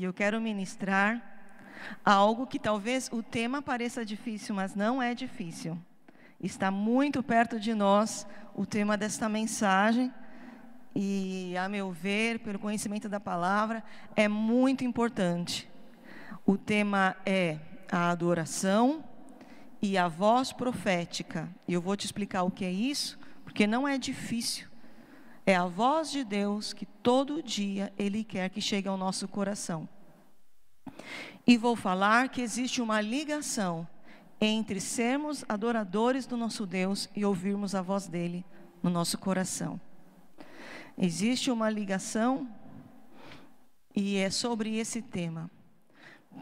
Eu quero ministrar algo que talvez o tema pareça difícil, mas não é difícil. Está muito perto de nós o tema desta mensagem. E, a meu ver, pelo conhecimento da palavra, é muito importante. O tema é a adoração e a voz profética. E eu vou te explicar o que é isso, porque não é difícil. É a voz de Deus que todo dia Ele quer que chegue ao nosso coração. E vou falar que existe uma ligação entre sermos adoradores do nosso Deus e ouvirmos a voz dele no nosso coração. Existe uma ligação e é sobre esse tema.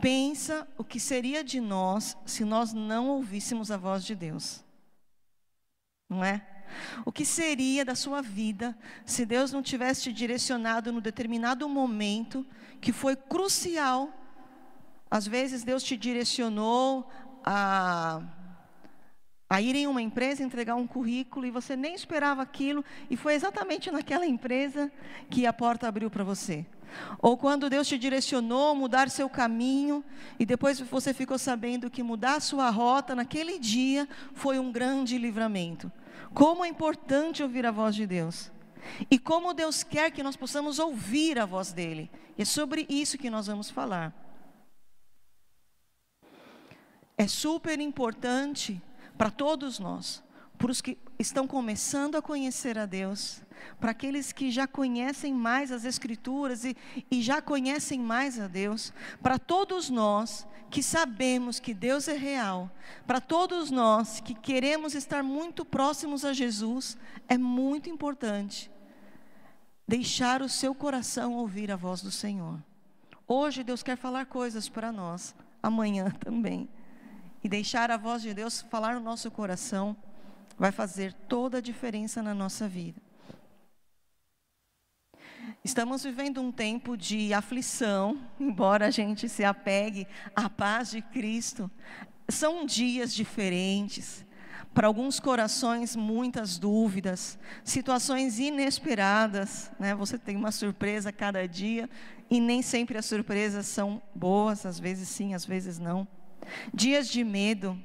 Pensa o que seria de nós se nós não ouvíssemos a voz de Deus. Não é? O que seria da sua vida se Deus não tivesse te direcionado no determinado momento que foi crucial? Às vezes Deus te direcionou a, a ir em uma empresa entregar um currículo e você nem esperava aquilo e foi exatamente naquela empresa que a porta abriu para você. Ou quando Deus te direcionou a mudar seu caminho e depois você ficou sabendo que mudar sua rota naquele dia foi um grande livramento. Como é importante ouvir a voz de Deus. E como Deus quer que nós possamos ouvir a voz dele. E é sobre isso que nós vamos falar. É super importante para todos nós, para os que estão começando a conhecer a Deus, para aqueles que já conhecem mais as Escrituras e, e já conhecem mais a Deus, para todos nós que sabemos que Deus é real, para todos nós que queremos estar muito próximos a Jesus, é muito importante deixar o seu coração ouvir a voz do Senhor. Hoje Deus quer falar coisas para nós, amanhã também. E deixar a voz de Deus falar no nosso coração vai fazer toda a diferença na nossa vida. Estamos vivendo um tempo de aflição, embora a gente se apegue à paz de Cristo. São dias diferentes. Para alguns corações, muitas dúvidas, situações inesperadas. Né? Você tem uma surpresa cada dia e nem sempre as surpresas são boas, às vezes sim, às vezes não. Dias de medo,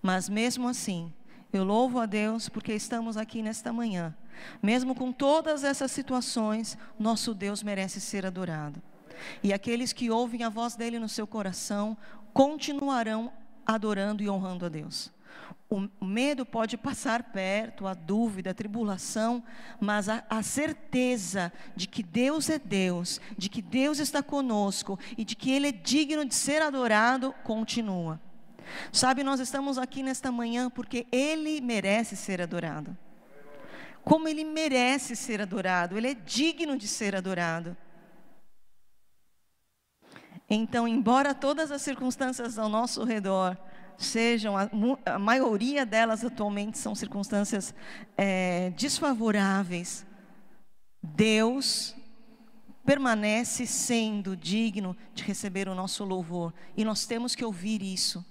mas mesmo assim, eu louvo a Deus porque estamos aqui nesta manhã. Mesmo com todas essas situações, nosso Deus merece ser adorado. E aqueles que ouvem a voz dele no seu coração continuarão adorando e honrando a Deus. O medo pode passar perto, a dúvida, a tribulação, mas a, a, certeza de que Deus é Deus, de que Deus está conosco e de que Ele é digno de ser adorado, continua. Sabe, nós estamos aqui nesta manhã porque Ele merece ser adorado. Como Ele merece ser adorado, Ele é digno de ser adorado. Então, embora todas as circunstâncias ao nosso redor sejam, a, a maioria delas atualmente são circunstâncias é, desfavoráveis, Deus permanece sendo digno de receber o nosso louvor, e nós temos que ouvir isso.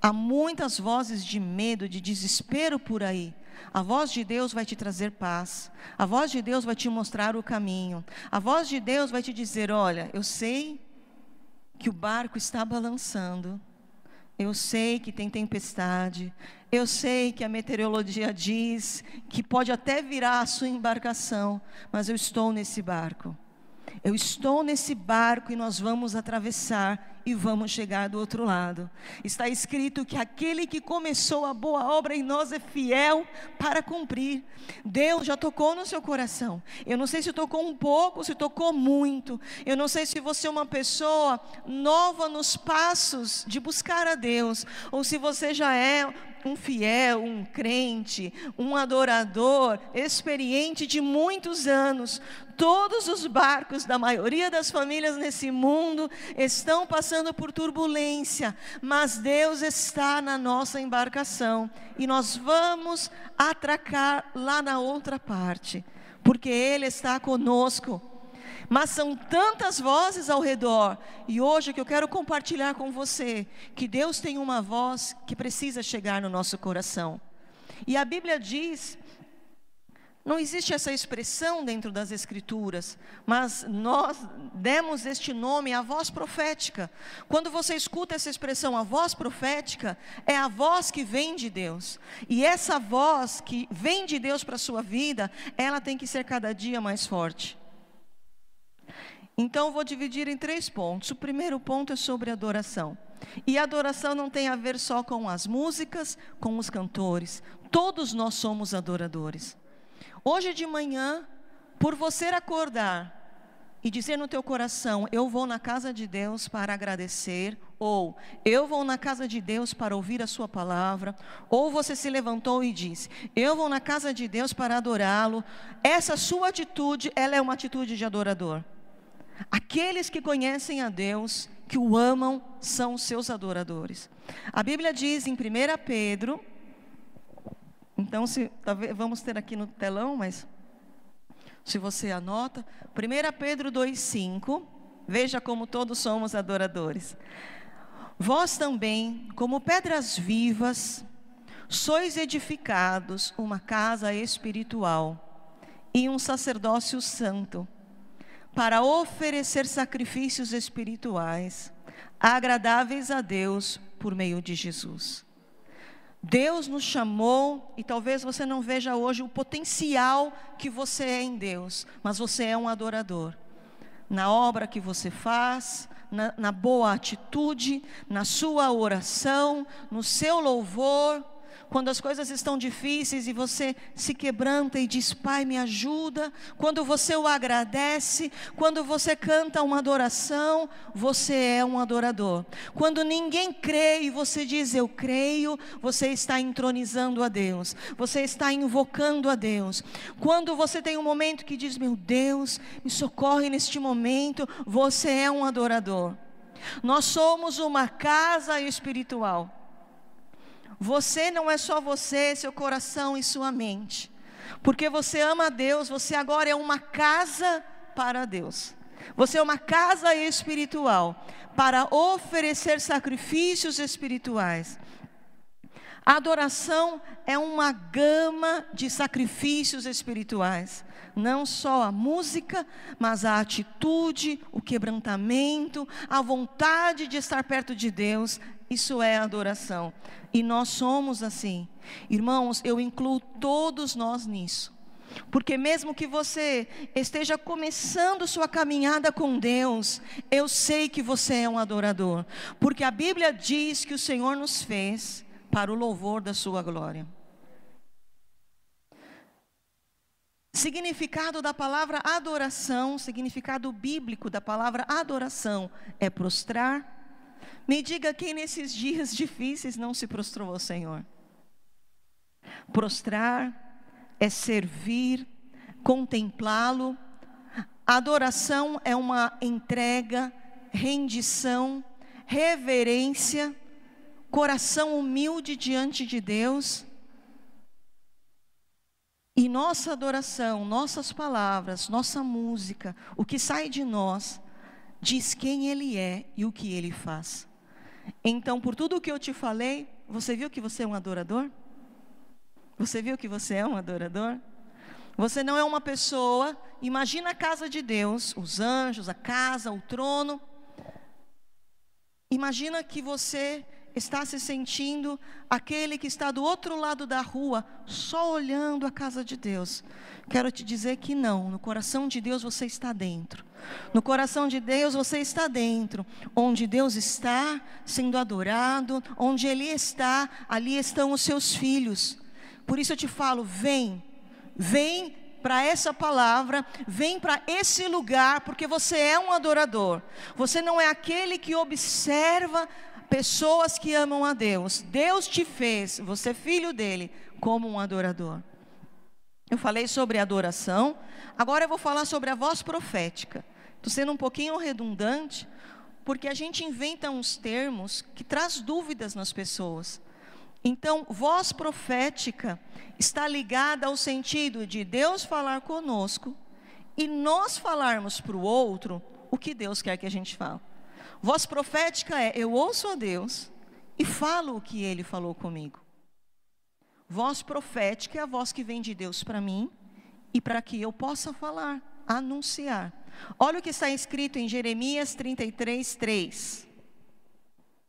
Há muitas vozes de medo, de desespero por aí. A voz de Deus vai te trazer paz. A voz de Deus vai te mostrar o caminho. A voz de Deus vai te dizer: olha, eu sei que o barco está balançando. Eu sei que tem tempestade. Eu sei que a meteorologia diz que pode até virar a sua embarcação, mas eu estou nesse barco. Eu estou nesse barco e nós vamos atravessar e vamos chegar do outro lado. Está escrito que aquele que começou a boa obra em nós é fiel para cumprir. Deus já tocou no seu coração. Eu não sei se tocou um pouco, se tocou muito. Eu não sei se você é uma pessoa nova nos passos de buscar a Deus, ou se você já é um fiel, um crente, um adorador, experiente de muitos anos. Todos os barcos da maioria das famílias nesse mundo estão passando por turbulência, mas Deus está na nossa embarcação e nós vamos atracar lá na outra parte, porque Ele está conosco mas são tantas vozes ao redor. E hoje que eu quero compartilhar com você que Deus tem uma voz que precisa chegar no nosso coração. E a Bíblia diz Não existe essa expressão dentro das Escrituras, mas nós demos este nome à voz profética. Quando você escuta essa expressão, a voz profética, é a voz que vem de Deus. E essa voz que vem de Deus para a sua vida, ela tem que ser cada dia mais forte. Então, vou dividir em três pontos. O primeiro ponto é sobre adoração. E adoração não tem a ver só com as músicas, com os cantores. Todos nós somos adoradores. Hoje de manhã, por você acordar e dizer no teu coração, eu vou na casa de Deus para agradecer, ou eu vou na casa de Deus para ouvir a sua palavra, ou você se levantou e disse, eu vou na casa de Deus para adorá-lo. Essa sua atitude, ela é uma atitude de adorador. Aqueles que conhecem a Deus, que o amam, são seus adoradores. A Bíblia diz em 1 Pedro então, se, vamos ter aqui no telão, mas se você anota, 1 Pedro 2,5, veja como todos somos adoradores. Vós também, como pedras vivas, sois edificados uma casa espiritual e um sacerdócio santo, para oferecer sacrifícios espirituais, agradáveis a Deus por meio de Jesus. Deus nos chamou, e talvez você não veja hoje o potencial que você é em Deus, mas você é um adorador. Na obra que você faz, na, na boa atitude, na sua oração, no seu louvor, quando as coisas estão difíceis e você se quebranta e diz, Pai, me ajuda. Quando você o agradece, quando você canta uma adoração, você é um adorador. Quando ninguém crê e você diz, Eu creio, você está entronizando a Deus, você está invocando a Deus. Quando você tem um momento que diz, Meu Deus, me socorre neste momento, você é um adorador. Nós somos uma casa espiritual. Você não é só você, seu coração e sua mente. Porque você ama a Deus, você agora é uma casa para Deus. Você é uma casa espiritual para oferecer sacrifícios espirituais. A adoração é uma gama de sacrifícios espirituais. Não só a música, mas a atitude, o quebrantamento, a vontade de estar perto de Deus isso é adoração. E nós somos assim. Irmãos, eu incluo todos nós nisso. Porque mesmo que você esteja começando sua caminhada com Deus, eu sei que você é um adorador. Porque a Bíblia diz que o Senhor nos fez para o louvor da sua glória. Significado da palavra adoração, significado bíblico da palavra adoração é prostrar, me diga quem nesses dias difíceis não se prostrou ao Senhor. Prostrar é servir, contemplá-lo. Adoração é uma entrega, rendição, reverência, coração humilde diante de Deus. E nossa adoração, nossas palavras, nossa música, o que sai de nós, diz quem Ele é e o que Ele faz. Então, por tudo o que eu te falei, você viu que você é um adorador? Você viu que você é um adorador? Você não é uma pessoa, imagina a casa de Deus, os anjos, a casa, o trono. Imagina que você está se sentindo aquele que está do outro lado da rua, só olhando a casa de Deus. Quero te dizer que não, no coração de Deus você está dentro. No coração de Deus você está dentro. Onde Deus está sendo adorado, onde Ele está, ali estão os seus filhos. Por isso eu te falo: vem, vem para essa palavra, vem para esse lugar, porque você é um adorador. Você não é aquele que observa pessoas que amam a Deus. Deus te fez, você é filho dele, como um adorador. Eu falei sobre adoração, agora eu vou falar sobre a voz profética. Estou sendo um pouquinho redundante, porque a gente inventa uns termos que traz dúvidas nas pessoas. Então, voz profética está ligada ao sentido de Deus falar conosco e nós falarmos para o outro o que Deus quer que a gente fale. Voz profética é eu ouço a Deus e falo o que ele falou comigo. Voz profética é a voz que vem de Deus para mim e para que eu possa falar, anunciar. Olha o que está escrito em Jeremias 33, 3.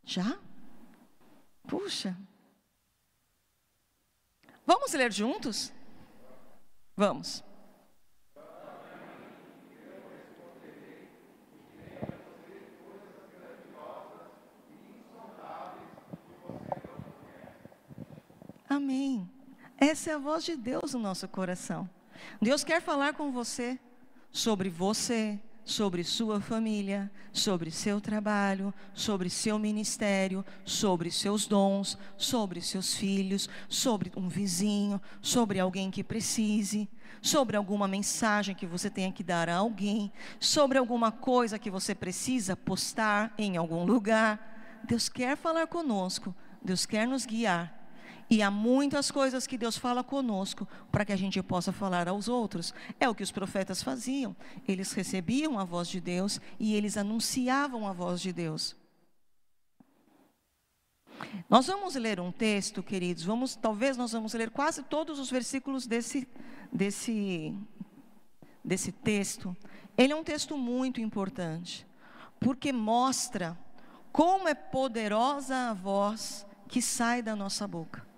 Já? Puxa. Vamos ler juntos? Vamos. Amém. Essa é a voz de Deus no nosso coração. Deus quer falar com você sobre você, sobre sua família, sobre seu trabalho, sobre seu ministério, sobre seus dons, sobre seus filhos, sobre um vizinho, sobre alguém que precise, sobre alguma mensagem que você tenha que dar a alguém, sobre alguma coisa que você precisa postar em algum lugar. Deus quer falar conosco, Deus quer nos guiar. E há muitas coisas que Deus fala conosco para que a gente possa falar aos outros. É o que os profetas faziam. Eles recebiam a voz de Deus e eles anunciavam a voz de Deus. Nós vamos ler um texto, queridos. Vamos, talvez nós vamos ler quase todos os versículos desse desse desse texto. Ele é um texto muito importante, porque mostra como é poderosa a voz que sai da nossa boca.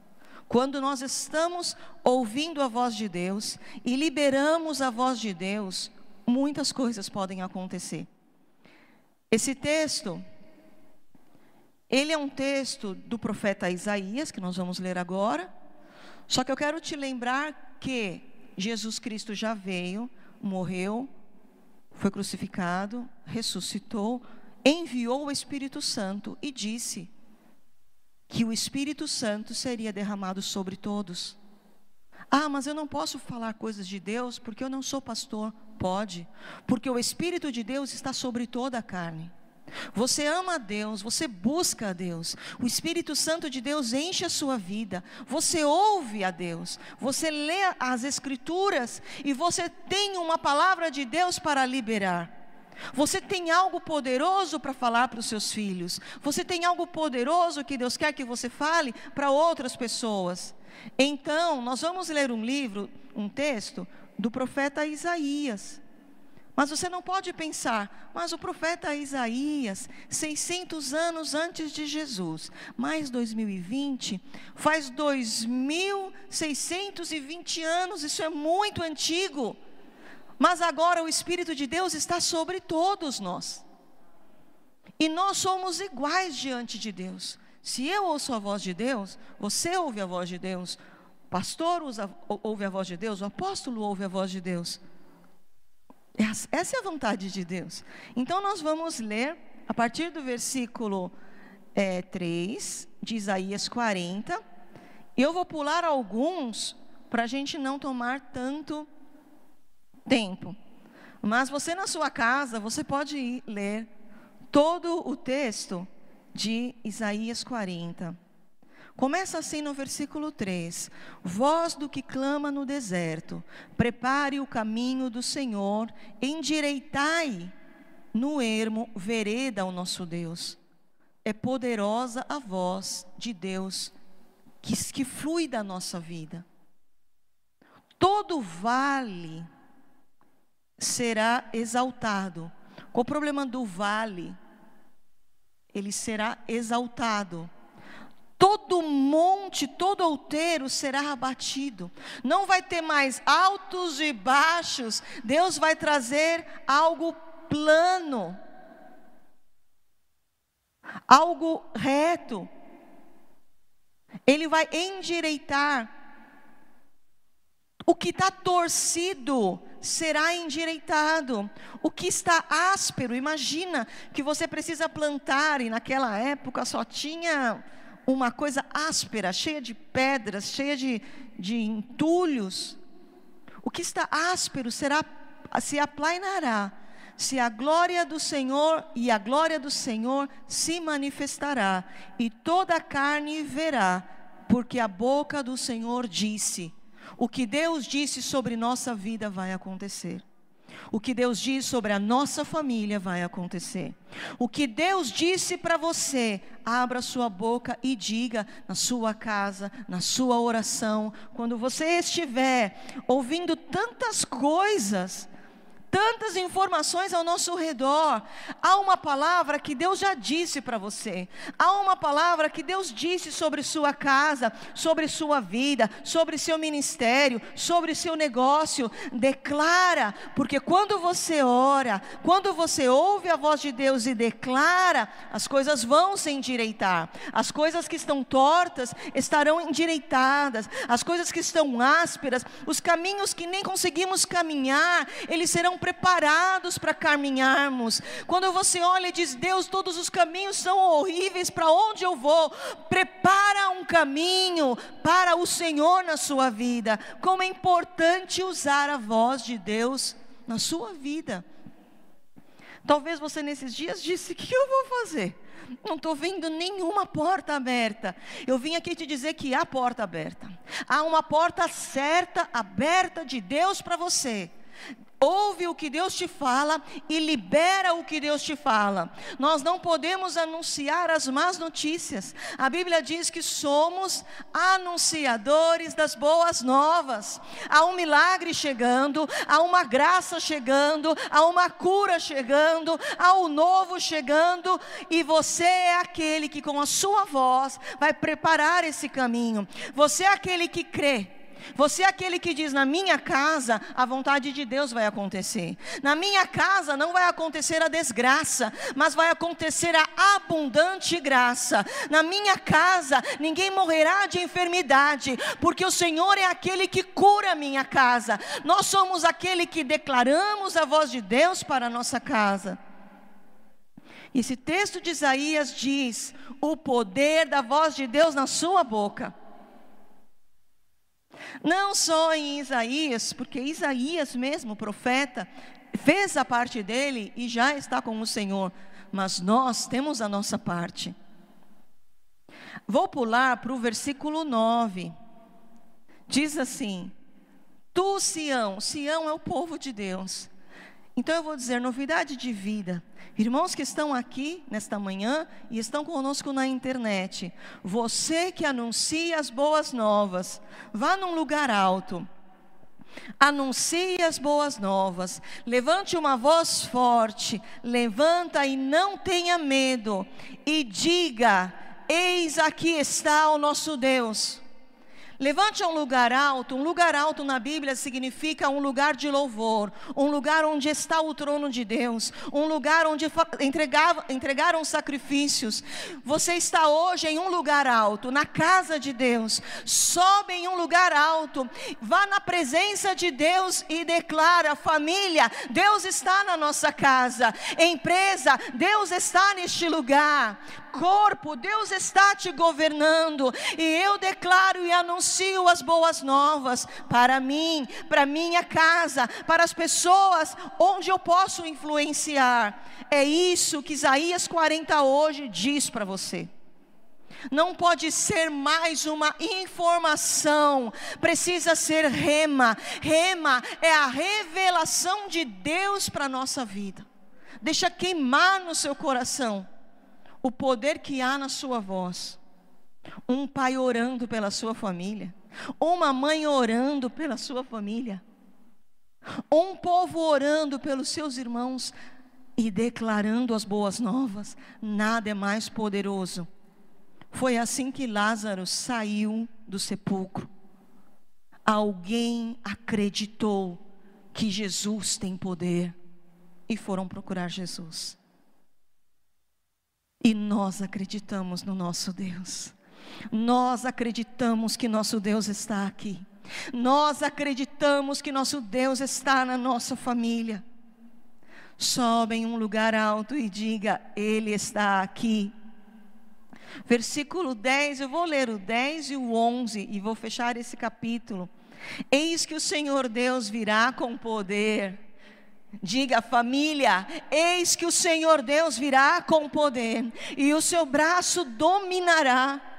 Quando nós estamos ouvindo a voz de Deus e liberamos a voz de Deus, muitas coisas podem acontecer. Esse texto, ele é um texto do profeta Isaías, que nós vamos ler agora. Só que eu quero te lembrar que Jesus Cristo já veio, morreu, foi crucificado, ressuscitou, enviou o Espírito Santo e disse que o Espírito Santo seria derramado sobre todos. Ah, mas eu não posso falar coisas de Deus porque eu não sou pastor. Pode, porque o Espírito de Deus está sobre toda a carne. Você ama a Deus, você busca a Deus, o Espírito Santo de Deus enche a sua vida, você ouve a Deus, você lê as Escrituras e você tem uma palavra de Deus para liberar. Você tem algo poderoso para falar para os seus filhos. Você tem algo poderoso que Deus quer que você fale para outras pessoas. Então, nós vamos ler um livro, um texto do profeta Isaías. Mas você não pode pensar, mas o profeta Isaías, 600 anos antes de Jesus, mais 2020, faz 2620 anos, isso é muito antigo. Mas agora o Espírito de Deus está sobre todos nós. E nós somos iguais diante de Deus. Se eu ouço a voz de Deus, você ouve a voz de Deus, o pastor usa, ouve a voz de Deus, o apóstolo ouve a voz de Deus. Essa é a vontade de Deus. Então nós vamos ler a partir do versículo é, 3 de Isaías 40. Eu vou pular alguns para a gente não tomar tanto tempo. Mas você na sua casa, você pode ir ler todo o texto de Isaías 40. Começa assim no versículo 3: Voz do que clama no deserto, prepare o caminho do Senhor, endireitai no ermo vereda ao nosso Deus. É poderosa a voz de Deus que, que flui da nossa vida. Todo vale será exaltado. Qual o problema do vale? Ele será exaltado. Todo monte, todo outeiro será abatido. Não vai ter mais altos e baixos. Deus vai trazer algo plano. Algo reto. Ele vai endireitar. O que está torcido será endireitado. O que está áspero, imagina que você precisa plantar, e naquela época só tinha uma coisa áspera, cheia de pedras, cheia de, de entulhos. O que está áspero será se aplainará, se a glória do Senhor e a glória do Senhor se manifestará, e toda a carne verá, porque a boca do Senhor disse: o que Deus disse sobre nossa vida vai acontecer. O que Deus diz sobre a nossa família vai acontecer. O que Deus disse para você, abra sua boca e diga na sua casa, na sua oração, quando você estiver ouvindo tantas coisas tantas informações ao nosso redor. Há uma palavra que Deus já disse para você. Há uma palavra que Deus disse sobre sua casa, sobre sua vida, sobre seu ministério, sobre seu negócio. Declara, porque quando você ora, quando você ouve a voz de Deus e declara, as coisas vão se endireitar. As coisas que estão tortas estarão endireitadas. As coisas que estão ásperas, os caminhos que nem conseguimos caminhar, eles serão preparados para caminharmos. Quando você olha e diz: Deus, todos os caminhos são horríveis, para onde eu vou? Prepara um caminho para o Senhor na sua vida. Como é importante usar a voz de Deus na sua vida. Talvez você nesses dias disse: O que eu vou fazer? Não estou vendo nenhuma porta aberta. Eu vim aqui te dizer que há porta aberta. Há uma porta certa, aberta de Deus para você ouve o que Deus te fala e libera o que Deus te fala. Nós não podemos anunciar as más notícias. A Bíblia diz que somos anunciadores das boas novas. Há um milagre chegando, há uma graça chegando, há uma cura chegando, há o um novo chegando, e você é aquele que com a sua voz vai preparar esse caminho. Você é aquele que crê você é aquele que diz: na minha casa a vontade de Deus vai acontecer. Na minha casa não vai acontecer a desgraça, mas vai acontecer a abundante graça. Na minha casa ninguém morrerá de enfermidade, porque o Senhor é aquele que cura a minha casa. Nós somos aquele que declaramos a voz de Deus para a nossa casa. Esse texto de Isaías diz: o poder da voz de Deus na sua boca. Não só em Isaías, porque Isaías mesmo, profeta, fez a parte dele e já está com o Senhor, mas nós temos a nossa parte. Vou pular para o versículo 9. Diz assim: Tu, Sião, Sião é o povo de Deus. Então eu vou dizer novidade de vida. Irmãos que estão aqui nesta manhã e estão conosco na internet, você que anuncia as boas novas, vá num lugar alto. Anuncie as boas novas, levante uma voz forte, levanta e não tenha medo, e diga: Eis aqui está o nosso Deus. Levante a um lugar alto. Um lugar alto na Bíblia significa um lugar de louvor, um lugar onde está o trono de Deus, um lugar onde entregava, entregaram sacrifícios. Você está hoje em um lugar alto, na casa de Deus. Sobe em um lugar alto, vá na presença de Deus e declara: família, Deus está na nossa casa. Empresa, Deus está neste lugar corpo, Deus está te governando, e eu declaro e anuncio as boas novas para mim, para minha casa, para as pessoas onde eu posso influenciar. É isso que Isaías 40 hoje diz para você. Não pode ser mais uma informação, precisa ser rema. Rema é a revelação de Deus para a nossa vida. Deixa queimar no seu coração o poder que há na sua voz. Um pai orando pela sua família, uma mãe orando pela sua família, um povo orando pelos seus irmãos e declarando as boas novas, nada é mais poderoso. Foi assim que Lázaro saiu do sepulcro. Alguém acreditou que Jesus tem poder e foram procurar Jesus. E nós acreditamos no nosso Deus. Nós acreditamos que nosso Deus está aqui. Nós acreditamos que nosso Deus está na nossa família. Sobe em um lugar alto e diga: Ele está aqui. Versículo 10, eu vou ler o 10 e o 11 e vou fechar esse capítulo. Eis que o Senhor Deus virá com poder Diga, família, eis que o Senhor Deus virá com poder, e o seu braço dominará.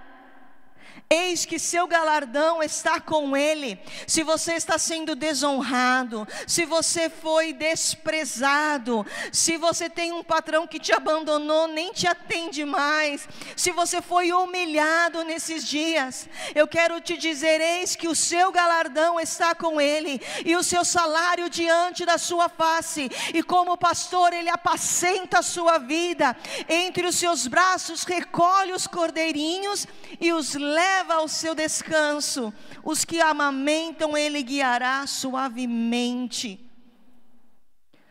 Eis que seu galardão está com ele. Se você está sendo desonrado, se você foi desprezado, se você tem um patrão que te abandonou, nem te atende mais, se você foi humilhado nesses dias, eu quero te dizer: eis que o seu galardão está com ele e o seu salário diante da sua face. E como pastor, ele apacenta a sua vida, entre os seus braços recolhe os cordeirinhos e os leva leva ao seu descanso. Os que amamentam, ele guiará suavemente.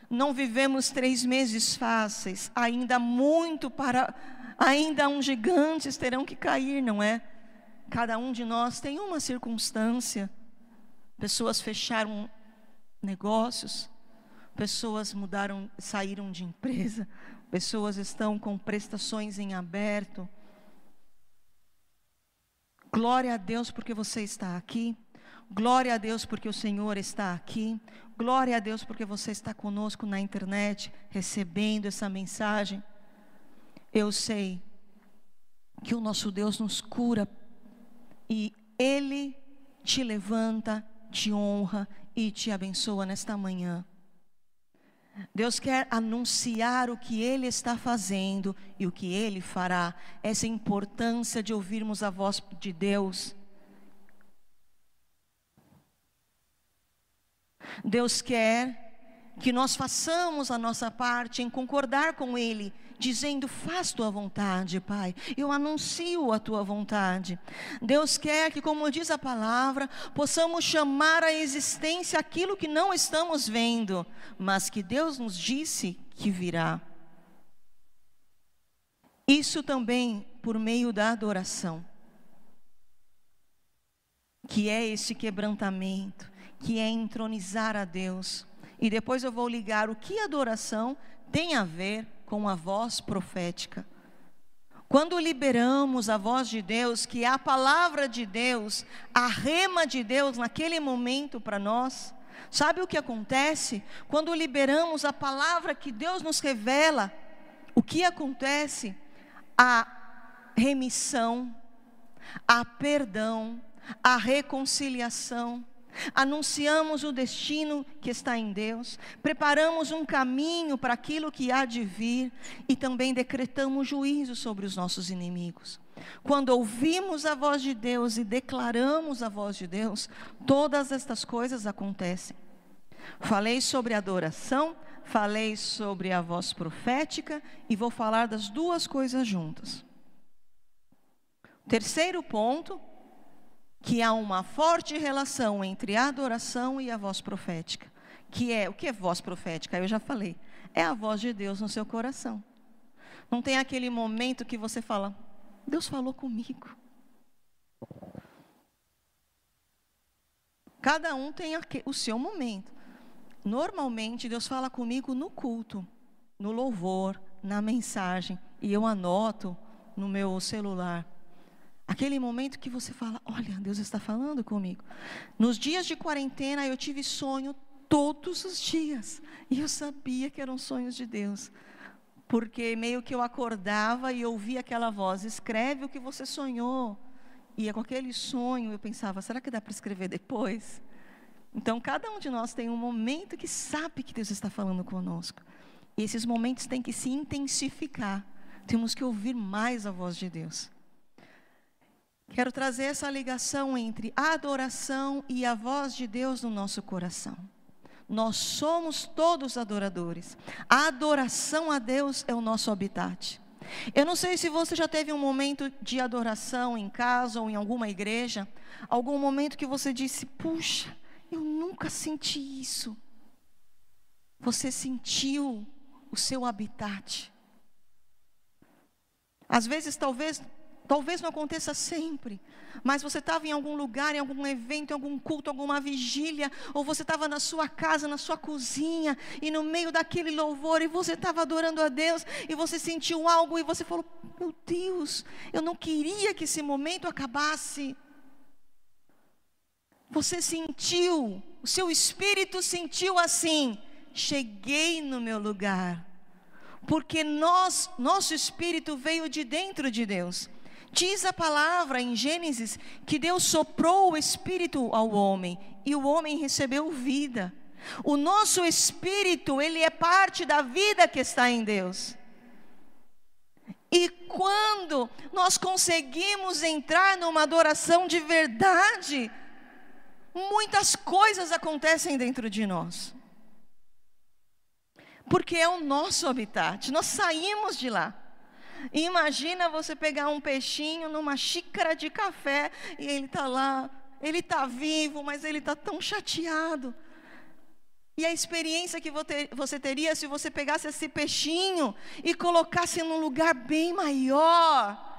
Não vivemos três meses fáceis, ainda muito para. Ainda uns gigantes terão que cair, não é? Cada um de nós tem uma circunstância. Pessoas fecharam negócios, pessoas mudaram, saíram de empresa, pessoas estão com prestações em aberto, Glória a Deus porque você está aqui. Glória a Deus porque o Senhor está aqui. Glória a Deus porque você está conosco na internet, recebendo essa mensagem. Eu sei que o nosso Deus nos cura e Ele te levanta, te honra e te abençoa nesta manhã. Deus quer anunciar o que Ele está fazendo e o que Ele fará. Essa importância de ouvirmos a voz de Deus. Deus quer que nós façamos a nossa parte em concordar com Ele dizendo: Faz tua vontade, Pai. Eu anuncio a tua vontade. Deus quer que, como diz a palavra, possamos chamar à existência aquilo que não estamos vendo, mas que Deus nos disse que virá. Isso também por meio da adoração, que é esse quebrantamento, que é entronizar a Deus. E depois eu vou ligar o que adoração tem a ver com a voz profética. Quando liberamos a voz de Deus, que é a palavra de Deus, a rema de Deus naquele momento para nós, sabe o que acontece? Quando liberamos a palavra que Deus nos revela, o que acontece? A remissão, a perdão, a reconciliação anunciamos o destino que está em Deus, preparamos um caminho para aquilo que há de vir e também decretamos juízo sobre os nossos inimigos. Quando ouvimos a voz de Deus e declaramos a voz de Deus, todas estas coisas acontecem. Falei sobre adoração, falei sobre a voz profética e vou falar das duas coisas juntas. Terceiro ponto que há uma forte relação entre a adoração e a voz profética. Que é, o que é voz profética? Eu já falei. É a voz de Deus no seu coração. Não tem aquele momento que você fala, Deus falou comigo. Cada um tem o seu momento. Normalmente Deus fala comigo no culto, no louvor, na mensagem, e eu anoto no meu celular. Aquele momento que você fala: Olha, Deus está falando comigo. Nos dias de quarentena, eu tive sonho todos os dias. E eu sabia que eram sonhos de Deus. Porque meio que eu acordava e ouvia aquela voz: Escreve o que você sonhou. E com aquele sonho eu pensava: será que dá para escrever depois? Então, cada um de nós tem um momento que sabe que Deus está falando conosco. E esses momentos têm que se intensificar. Temos que ouvir mais a voz de Deus. Quero trazer essa ligação entre a adoração e a voz de Deus no nosso coração. Nós somos todos adoradores. A adoração a Deus é o nosso habitat. Eu não sei se você já teve um momento de adoração em casa ou em alguma igreja, algum momento que você disse: "Puxa, eu nunca senti isso". Você sentiu o seu habitat. Às vezes, talvez Talvez não aconteça sempre, mas você estava em algum lugar, em algum evento, em algum culto, alguma vigília, ou você estava na sua casa, na sua cozinha, e no meio daquele louvor, e você estava adorando a Deus, e você sentiu algo, e você falou: Meu Deus, eu não queria que esse momento acabasse. Você sentiu, o seu espírito sentiu assim: cheguei no meu lugar, porque nós, nosso espírito veio de dentro de Deus. Diz a palavra em Gênesis que Deus soprou o espírito ao homem e o homem recebeu vida. O nosso espírito, ele é parte da vida que está em Deus. E quando nós conseguimos entrar numa adoração de verdade, muitas coisas acontecem dentro de nós. Porque é o nosso habitat, nós saímos de lá. Imagina você pegar um peixinho numa xícara de café e ele está lá, ele está vivo, mas ele está tão chateado. E a experiência que você teria se você pegasse esse peixinho e colocasse num lugar bem maior.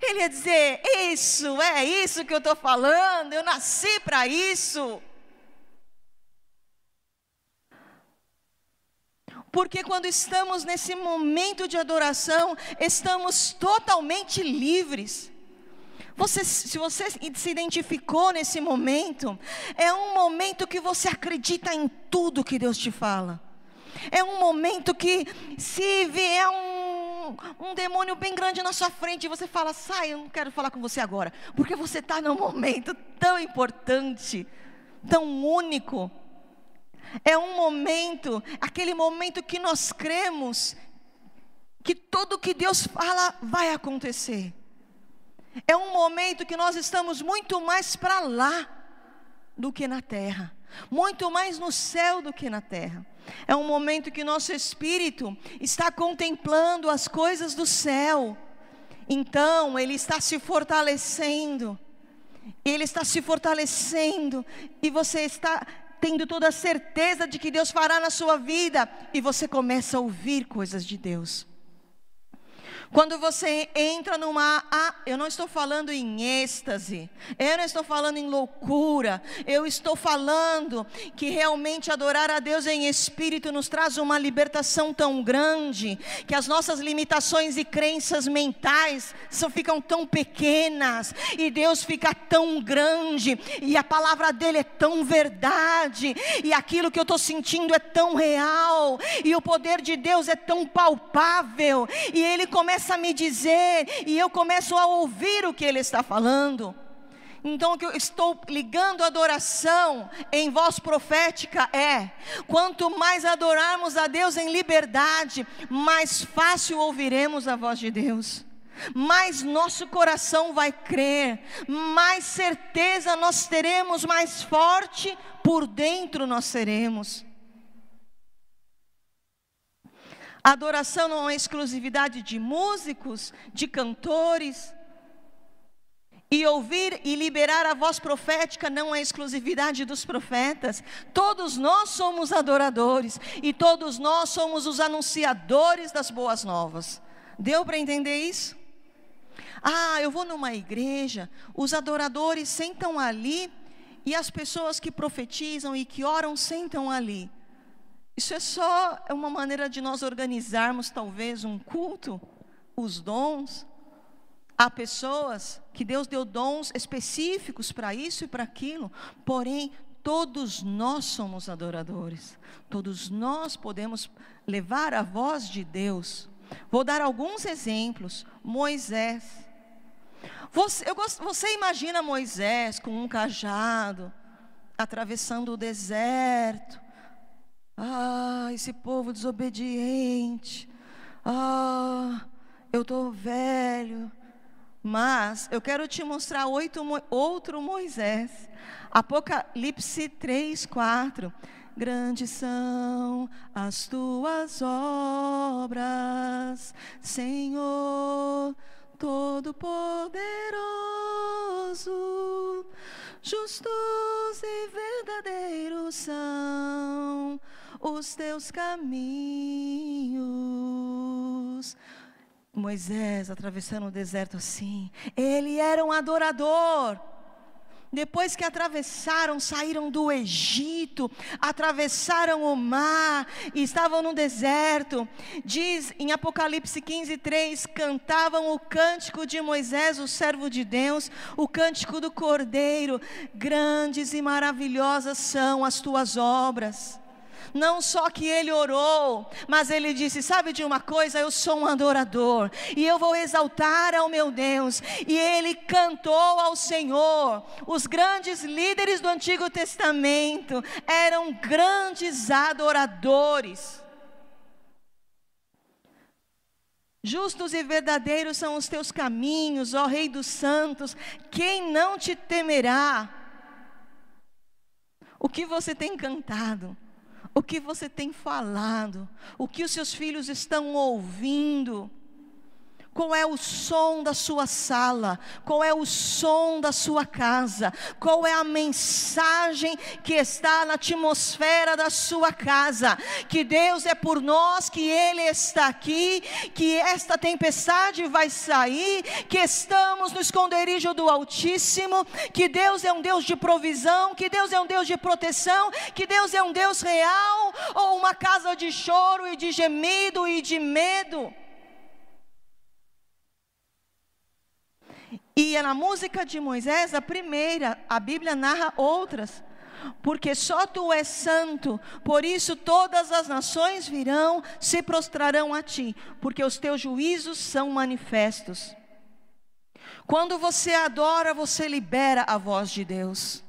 Ele ia dizer: Isso, é isso que eu estou falando, eu nasci para isso. Porque quando estamos nesse momento de adoração, estamos totalmente livres. Você, se você se identificou nesse momento, é um momento que você acredita em tudo que Deus te fala. É um momento que, se vier um, um demônio bem grande na sua frente, você fala: sai, eu não quero falar com você agora, porque você está num momento tão importante, tão único. É um momento, aquele momento que nós cremos que tudo que Deus fala vai acontecer. É um momento que nós estamos muito mais para lá do que na terra, muito mais no céu do que na terra. É um momento que nosso espírito está contemplando as coisas do céu. Então, ele está se fortalecendo. Ele está se fortalecendo e você está tendo toda a certeza de que Deus fará na sua vida e você começa a ouvir coisas de Deus. Quando você entra numa. Ah, eu não estou falando em êxtase, eu não estou falando em loucura, eu estou falando que realmente adorar a Deus em espírito nos traz uma libertação tão grande, que as nossas limitações e crenças mentais são, ficam tão pequenas, e Deus fica tão grande, e a palavra dele é tão verdade, e aquilo que eu estou sentindo é tão real, e o poder de Deus é tão palpável, e ele começa começa a me dizer e eu começo a ouvir o que ele está falando. Então, o que eu estou ligando a adoração em voz profética é: quanto mais adorarmos a Deus em liberdade, mais fácil ouviremos a voz de Deus, mais nosso coração vai crer, mais certeza nós teremos, mais forte por dentro nós seremos. A adoração não é exclusividade de músicos, de cantores. E ouvir e liberar a voz profética não é exclusividade dos profetas. Todos nós somos adoradores e todos nós somos os anunciadores das boas novas. Deu para entender isso? Ah, eu vou numa igreja, os adoradores sentam ali e as pessoas que profetizam e que oram sentam ali. Isso é só uma maneira de nós organizarmos talvez um culto, os dons. Há pessoas que Deus deu dons específicos para isso e para aquilo, porém todos nós somos adoradores. Todos nós podemos levar a voz de Deus. Vou dar alguns exemplos. Moisés. Você, você imagina Moisés com um cajado, atravessando o deserto, ah, esse povo desobediente. Ah, eu estou velho. Mas eu quero te mostrar outro Moisés. Apocalipse 3, 4. Grandes são as tuas obras, Senhor Todo-Poderoso. Justos e verdadeiros são os teus caminhos. Moisés atravessando o deserto assim, ele era um adorador. Depois que atravessaram, saíram do Egito, atravessaram o mar e estavam no deserto. Diz em Apocalipse 15, 3: cantavam o cântico de Moisés, o servo de Deus, o cântico do Cordeiro. Grandes e maravilhosas são as tuas obras. Não só que ele orou, mas ele disse: Sabe de uma coisa? Eu sou um adorador e eu vou exaltar ao meu Deus. E ele cantou ao Senhor. Os grandes líderes do Antigo Testamento eram grandes adoradores. Justos e verdadeiros são os teus caminhos, ó Rei dos santos, quem não te temerá? O que você tem cantado? O que você tem falado? O que os seus filhos estão ouvindo? Qual é o som da sua sala? Qual é o som da sua casa? Qual é a mensagem que está na atmosfera da sua casa? Que Deus é por nós, que Ele está aqui, que esta tempestade vai sair, que estamos no esconderijo do Altíssimo, que Deus é um Deus de provisão, que Deus é um Deus de proteção, que Deus é um Deus real, ou uma casa de choro e de gemido e de medo. E é na música de Moisés, a primeira, a Bíblia narra outras. Porque só tu és santo, por isso todas as nações virão, se prostrarão a ti, porque os teus juízos são manifestos. Quando você adora, você libera a voz de Deus.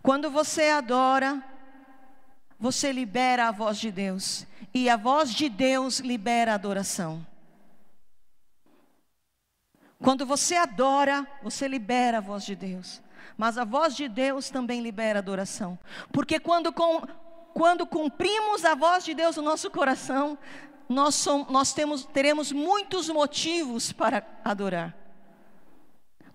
Quando você adora, você libera a voz de Deus. E a voz de Deus libera a adoração. Quando você adora, você libera a voz de Deus. Mas a voz de Deus também libera adoração. Porque quando, com, quando cumprimos a voz de Deus no nosso coração, nós, somos, nós temos, teremos muitos motivos para adorar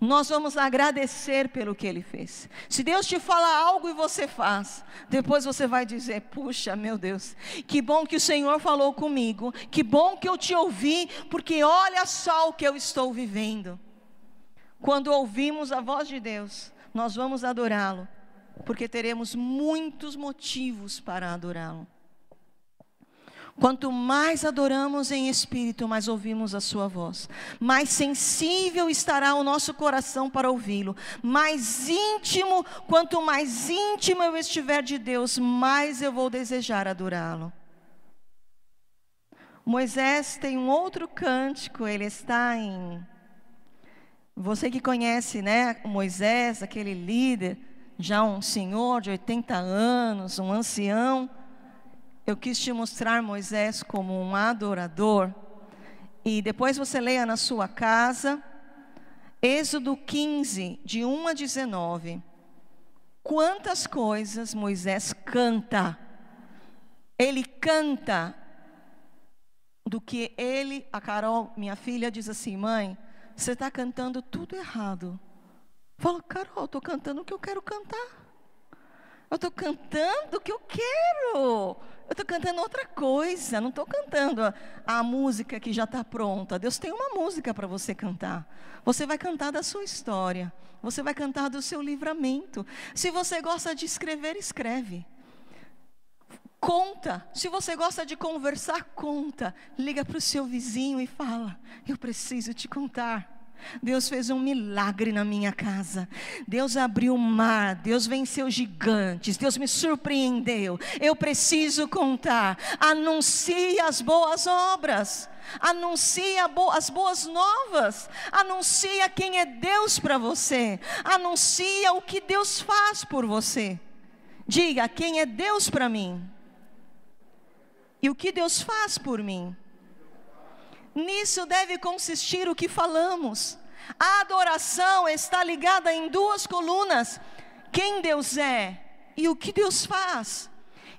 nós vamos agradecer pelo que ele fez. Se Deus te fala algo e você faz, depois você vai dizer: Puxa, meu Deus, que bom que o Senhor falou comigo, que bom que eu te ouvi, porque olha só o que eu estou vivendo. Quando ouvimos a voz de Deus, nós vamos adorá-lo, porque teremos muitos motivos para adorá-lo. Quanto mais adoramos em espírito, mais ouvimos a sua voz. Mais sensível estará o nosso coração para ouvi-lo. Mais íntimo, quanto mais íntimo eu estiver de Deus, mais eu vou desejar adorá-lo. Moisés tem um outro cântico, ele está em você que conhece, né, Moisés, aquele líder, já um senhor de 80 anos, um ancião, eu quis te mostrar Moisés como um adorador. E depois você leia na sua casa, Êxodo 15, de 1 a 19. Quantas coisas Moisés canta. Ele canta do que ele, a Carol, minha filha, diz assim: mãe, você está cantando tudo errado. Fala, Carol, estou cantando o que eu quero cantar. Eu estou cantando o que eu quero. Eu estou cantando outra coisa, não estou cantando a, a, música que já está pronta. Deus tem uma música para você cantar. Você vai cantar da sua história. Você vai cantar do seu livramento. Se você gosta de escrever, escreve. Conta. Se você gosta de conversar, conta. Liga para o seu vizinho e fala: Eu preciso te contar. Deus fez um milagre na minha casa. Deus abriu o mar, Deus venceu gigantes, Deus me surpreendeu. Eu preciso contar. Anuncie as boas obras. Anuncia as boas novas. Anuncia quem é Deus para você. Anuncia o que Deus faz por você. Diga quem é Deus para mim. E o que Deus faz por mim. Nisso deve consistir o que falamos. A adoração está ligada em duas colunas: quem Deus é e o que Deus faz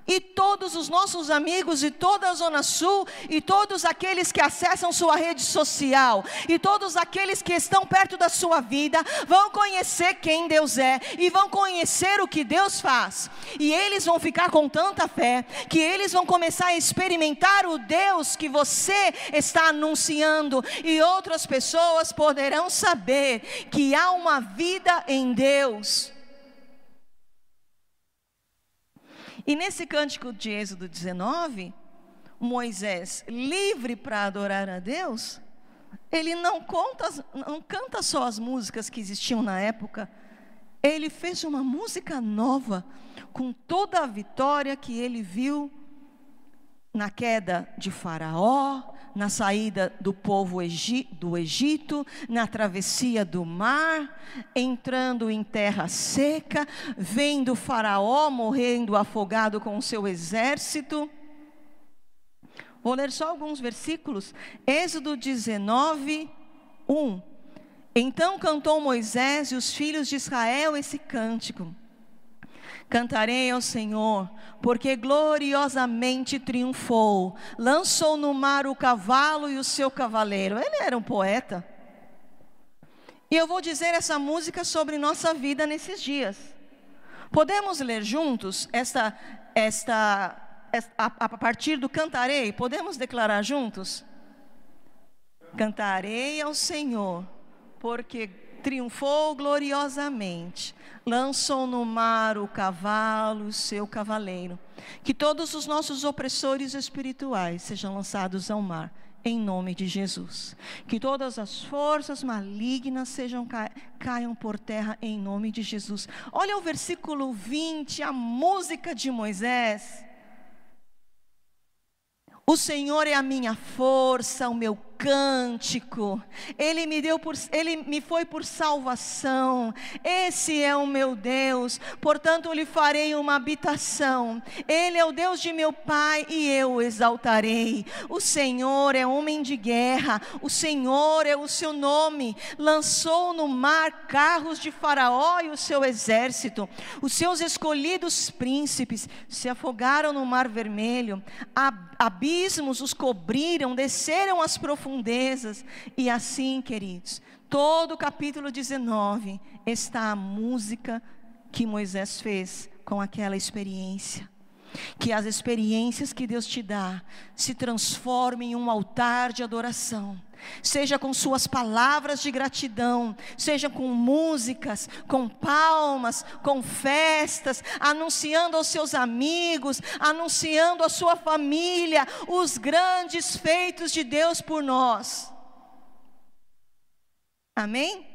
e todos os nossos amigos e toda a Zona Sul e todos aqueles que acessam sua rede social e todos aqueles que estão perto da sua vida vão conhecer quem Deus é e vão conhecer o que Deus faz. E eles vão ficar com tanta fé que eles vão começar a experimentar o Deus que você está anunciando e outras pessoas poderão saber que há uma vida em Deus. E nesse cântico de Êxodo 19, Moisés, livre para adorar a Deus, ele não, conta, não canta só as músicas que existiam na época, Ele fez uma música nova com toda a vitória que ele viu na queda de Faraó, na saída do povo do Egito, na travessia do mar, entrando em terra seca, vendo Faraó morrendo afogado com o seu exército. Vou ler só alguns versículos. Êxodo 19, 1. Então cantou Moisés e os filhos de Israel esse cântico. Cantarei ao Senhor, porque gloriosamente triunfou. Lançou no mar o cavalo e o seu cavaleiro. Ele era um poeta. E eu vou dizer essa música sobre nossa vida nesses dias. Podemos ler juntos esta, esta, esta a, a partir do cantarei? Podemos declarar juntos? Cantarei ao Senhor, porque triunfou gloriosamente, lançou no mar o cavalo, seu cavaleiro. Que todos os nossos opressores espirituais sejam lançados ao mar, em nome de Jesus. Que todas as forças malignas sejam ca caiam por terra, em nome de Jesus. Olha o versículo 20, a música de Moisés. O Senhor é a minha força, o meu cântico. Ele me deu por ele me foi por salvação. Esse é o meu Deus. Portanto, lhe farei uma habitação. Ele é o Deus de meu pai e eu o exaltarei. O Senhor é homem de guerra. O Senhor é o seu nome. Lançou no mar carros de Faraó e o seu exército. Os seus escolhidos príncipes se afogaram no mar vermelho. Abismos os cobriram, desceram as profundidades profundezas. E assim, queridos, todo o capítulo 19 está a música que Moisés fez com aquela experiência. Que as experiências que Deus te dá se transformem em um altar de adoração seja com suas palavras de gratidão, seja com músicas, com palmas, com festas, anunciando aos seus amigos, anunciando à sua família os grandes feitos de Deus por nós. Amém?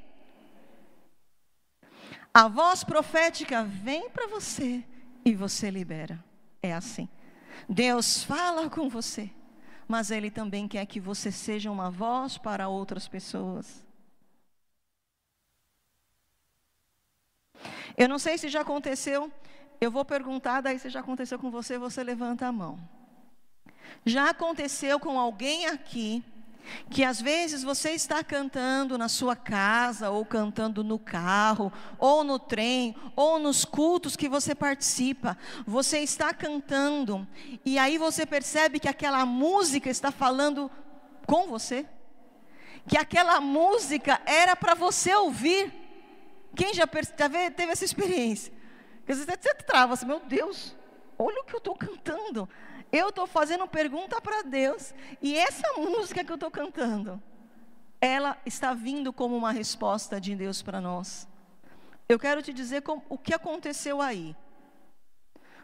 A voz profética vem para você e você libera. É assim. Deus fala com você mas Ele também quer que você seja uma voz para outras pessoas. Eu não sei se já aconteceu, eu vou perguntar, daí se já aconteceu com você, você levanta a mão. Já aconteceu com alguém aqui que às vezes você está cantando na sua casa, ou cantando no carro, ou no trem, ou nos cultos que você participa, você está cantando, e aí você percebe que aquela música está falando com você, que aquela música era para você ouvir. Quem já, teve essa experiência? Porque você, você trava assim, meu Deus, olha o que eu estou cantando. Eu estou fazendo pergunta para Deus e essa música que eu estou cantando, ela está vindo como uma resposta de Deus para nós. Eu quero te dizer como, o que aconteceu aí.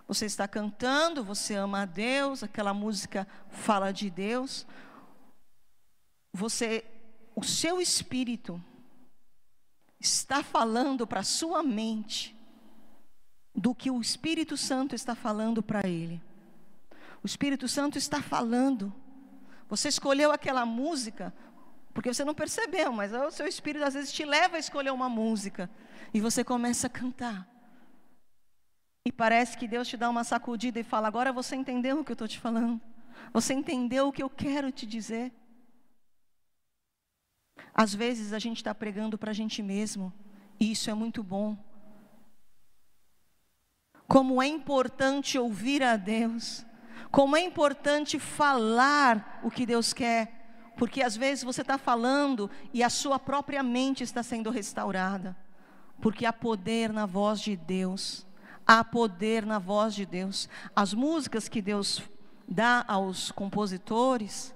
Você está cantando, você ama a Deus, aquela música fala de Deus. Você, o seu espírito está falando para a sua mente do que o Espírito Santo está falando para ele. O Espírito Santo está falando. Você escolheu aquela música porque você não percebeu, mas o seu espírito às vezes te leva a escolher uma música e você começa a cantar. E parece que Deus te dá uma sacudida e fala: Agora você entendeu o que eu estou te falando? Você entendeu o que eu quero te dizer? Às vezes a gente está pregando para a gente mesmo, e isso é muito bom. Como é importante ouvir a Deus. Como é importante falar o que Deus quer, porque às vezes você está falando e a sua própria mente está sendo restaurada, porque há poder na voz de Deus, há poder na voz de Deus. As músicas que Deus dá aos compositores,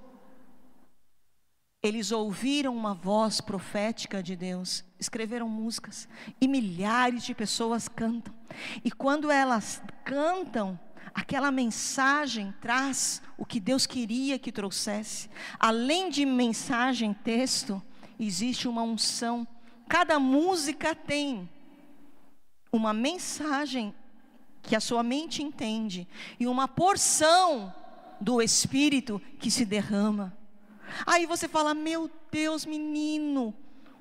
eles ouviram uma voz profética de Deus, escreveram músicas, e milhares de pessoas cantam. E quando elas cantam, aquela mensagem traz o que Deus queria que trouxesse. Além de mensagem, texto, existe uma unção. Cada música tem uma mensagem que a sua mente entende e uma porção do Espírito que se derrama. Aí você fala: Meu Deus, menino,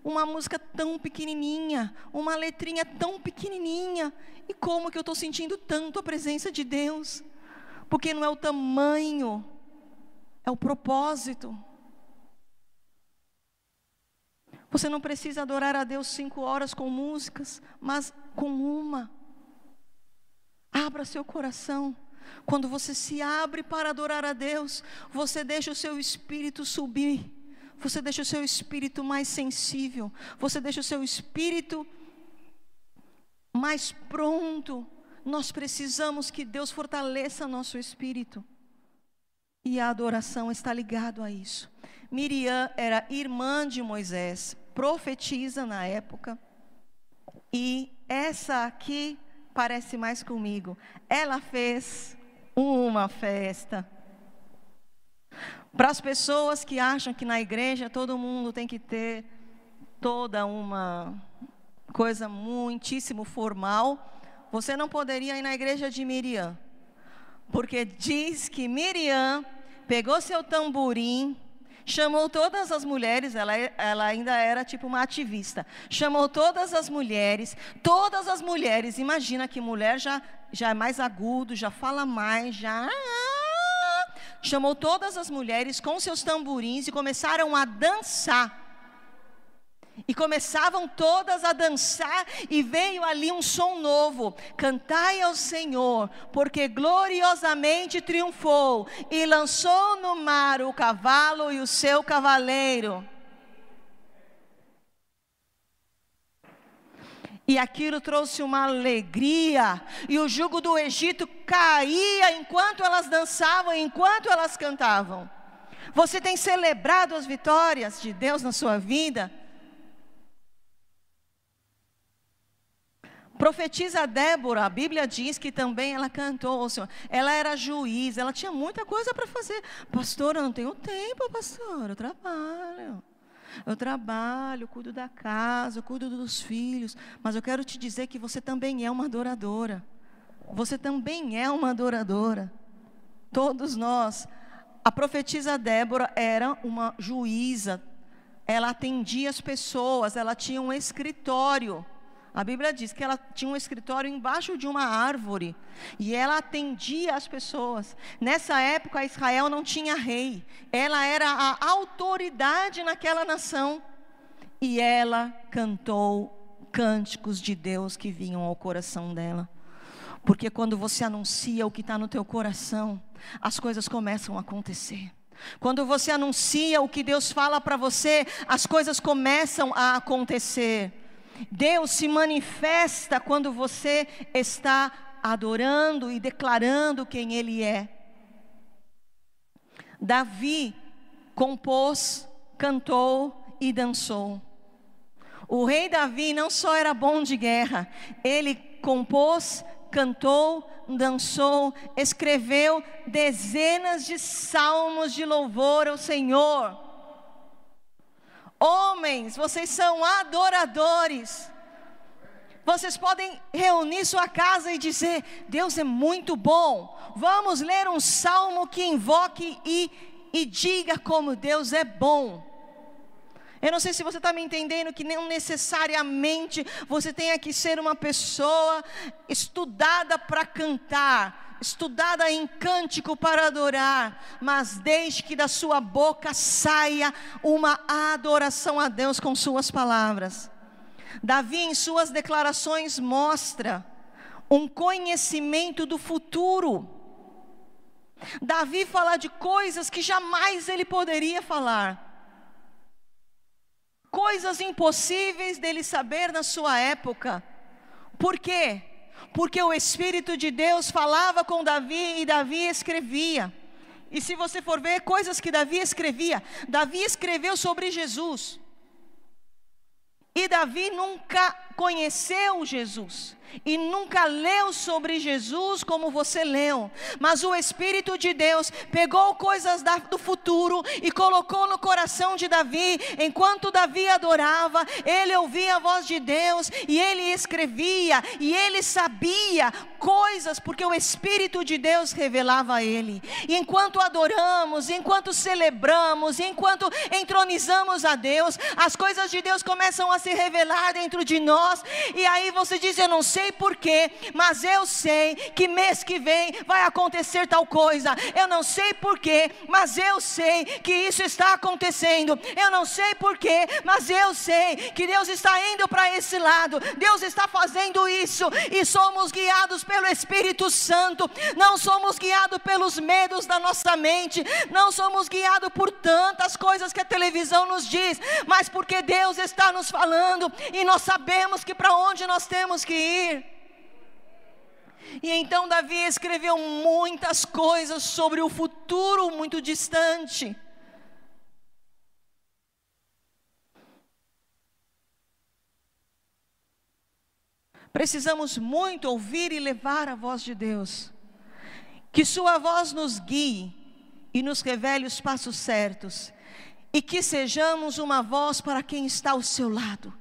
uma música tão pequenininha, uma letrinha tão pequenininha, e como que eu estou sentindo tanto a presença de Deus? Porque não é o tamanho, é o propósito. Você não precisa adorar a Deus cinco horas com músicas, mas com uma. Abra seu coração. Quando você se abre para adorar a Deus, você deixa o seu espírito subir. Você deixa o seu espírito mais sensível. Você deixa o seu espírito mais pronto. Nós precisamos que Deus fortaleça nosso espírito. E a adoração está ligado a isso. Miriam era irmã de Moisés, profetiza na época. E essa aqui parece mais comigo. Ela fez uma festa. Para as pessoas que acham que na igreja todo mundo tem que ter toda uma coisa muitíssimo formal, você não poderia ir na igreja de Miriam, porque diz que Miriam pegou seu tamborim, chamou todas as mulheres, ela, ela ainda era tipo uma ativista, chamou todas as mulheres, todas as mulheres, imagina que mulher já, já é mais agudo, já fala mais, já. Chamou todas as mulheres com seus tamborins e começaram a dançar. E começavam todas a dançar, e veio ali um som novo: Cantai ao Senhor, porque gloriosamente triunfou, e lançou no mar o cavalo e o seu cavaleiro. E aquilo trouxe uma alegria, e o jugo do Egito caía enquanto elas dançavam, enquanto elas cantavam. Você tem celebrado as vitórias de Deus na sua vida? Profetiza Débora, a Bíblia diz que também ela cantou, Senhor. Ela era juiz, ela tinha muita coisa para fazer. Pastor, eu não tenho tempo, pastor, eu trabalho. Eu trabalho, cuido da casa, cuido dos filhos, mas eu quero te dizer que você também é uma adoradora. Você também é uma adoradora. Todos nós. A profetisa Débora era uma juíza. Ela atendia as pessoas, ela tinha um escritório. A Bíblia diz que ela tinha um escritório embaixo de uma árvore e ela atendia as pessoas. Nessa época, Israel não tinha rei, ela era a autoridade naquela nação e ela cantou cânticos de Deus que vinham ao coração dela. Porque quando você anuncia o que está no teu coração, as coisas começam a acontecer. Quando você anuncia o que Deus fala para você, as coisas começam a acontecer. Deus se manifesta quando você está adorando e declarando quem Ele é. Davi compôs, cantou e dançou. O rei Davi não só era bom de guerra, ele compôs, cantou, dançou, escreveu dezenas de salmos de louvor ao Senhor. Homens, vocês são adoradores. Vocês podem reunir sua casa e dizer: Deus é muito bom. Vamos ler um salmo que invoque e, e diga como Deus é bom. Eu não sei se você está me entendendo que não necessariamente você tenha que ser uma pessoa estudada para cantar estudada em cântico para adorar, mas desde que da sua boca saia uma adoração a Deus com suas palavras. Davi, em suas declarações, mostra um conhecimento do futuro. Davi fala de coisas que jamais ele poderia falar. Coisas impossíveis dele saber na sua época. Por quê? Porque o Espírito de Deus falava com Davi e Davi escrevia. E se você for ver coisas que Davi escrevia, Davi escreveu sobre Jesus. E Davi nunca conheceu Jesus e nunca leu sobre Jesus como você leu, mas o Espírito de Deus pegou coisas da, do futuro e colocou no coração de Davi. Enquanto Davi adorava, ele ouvia a voz de Deus e ele escrevia e ele sabia coisas porque o Espírito de Deus revelava a ele. E enquanto adoramos, enquanto celebramos, enquanto entronizamos a Deus, as coisas de Deus começam a se revelar dentro de nós. E aí você diz: Eu não sei sei porquê, mas eu sei que mês que vem vai acontecer tal coisa. Eu não sei porquê, mas eu sei que isso está acontecendo. Eu não sei porquê, mas eu sei que Deus está indo para esse lado. Deus está fazendo isso e somos guiados pelo Espírito Santo. Não somos guiados pelos medos da nossa mente, não somos guiados por tantas coisas que a televisão nos diz, mas porque Deus está nos falando e nós sabemos que para onde nós temos que ir. E então Davi escreveu muitas coisas sobre o futuro muito distante. Precisamos muito ouvir e levar a voz de Deus. Que Sua voz nos guie e nos revele os passos certos. E que sejamos uma voz para quem está ao seu lado.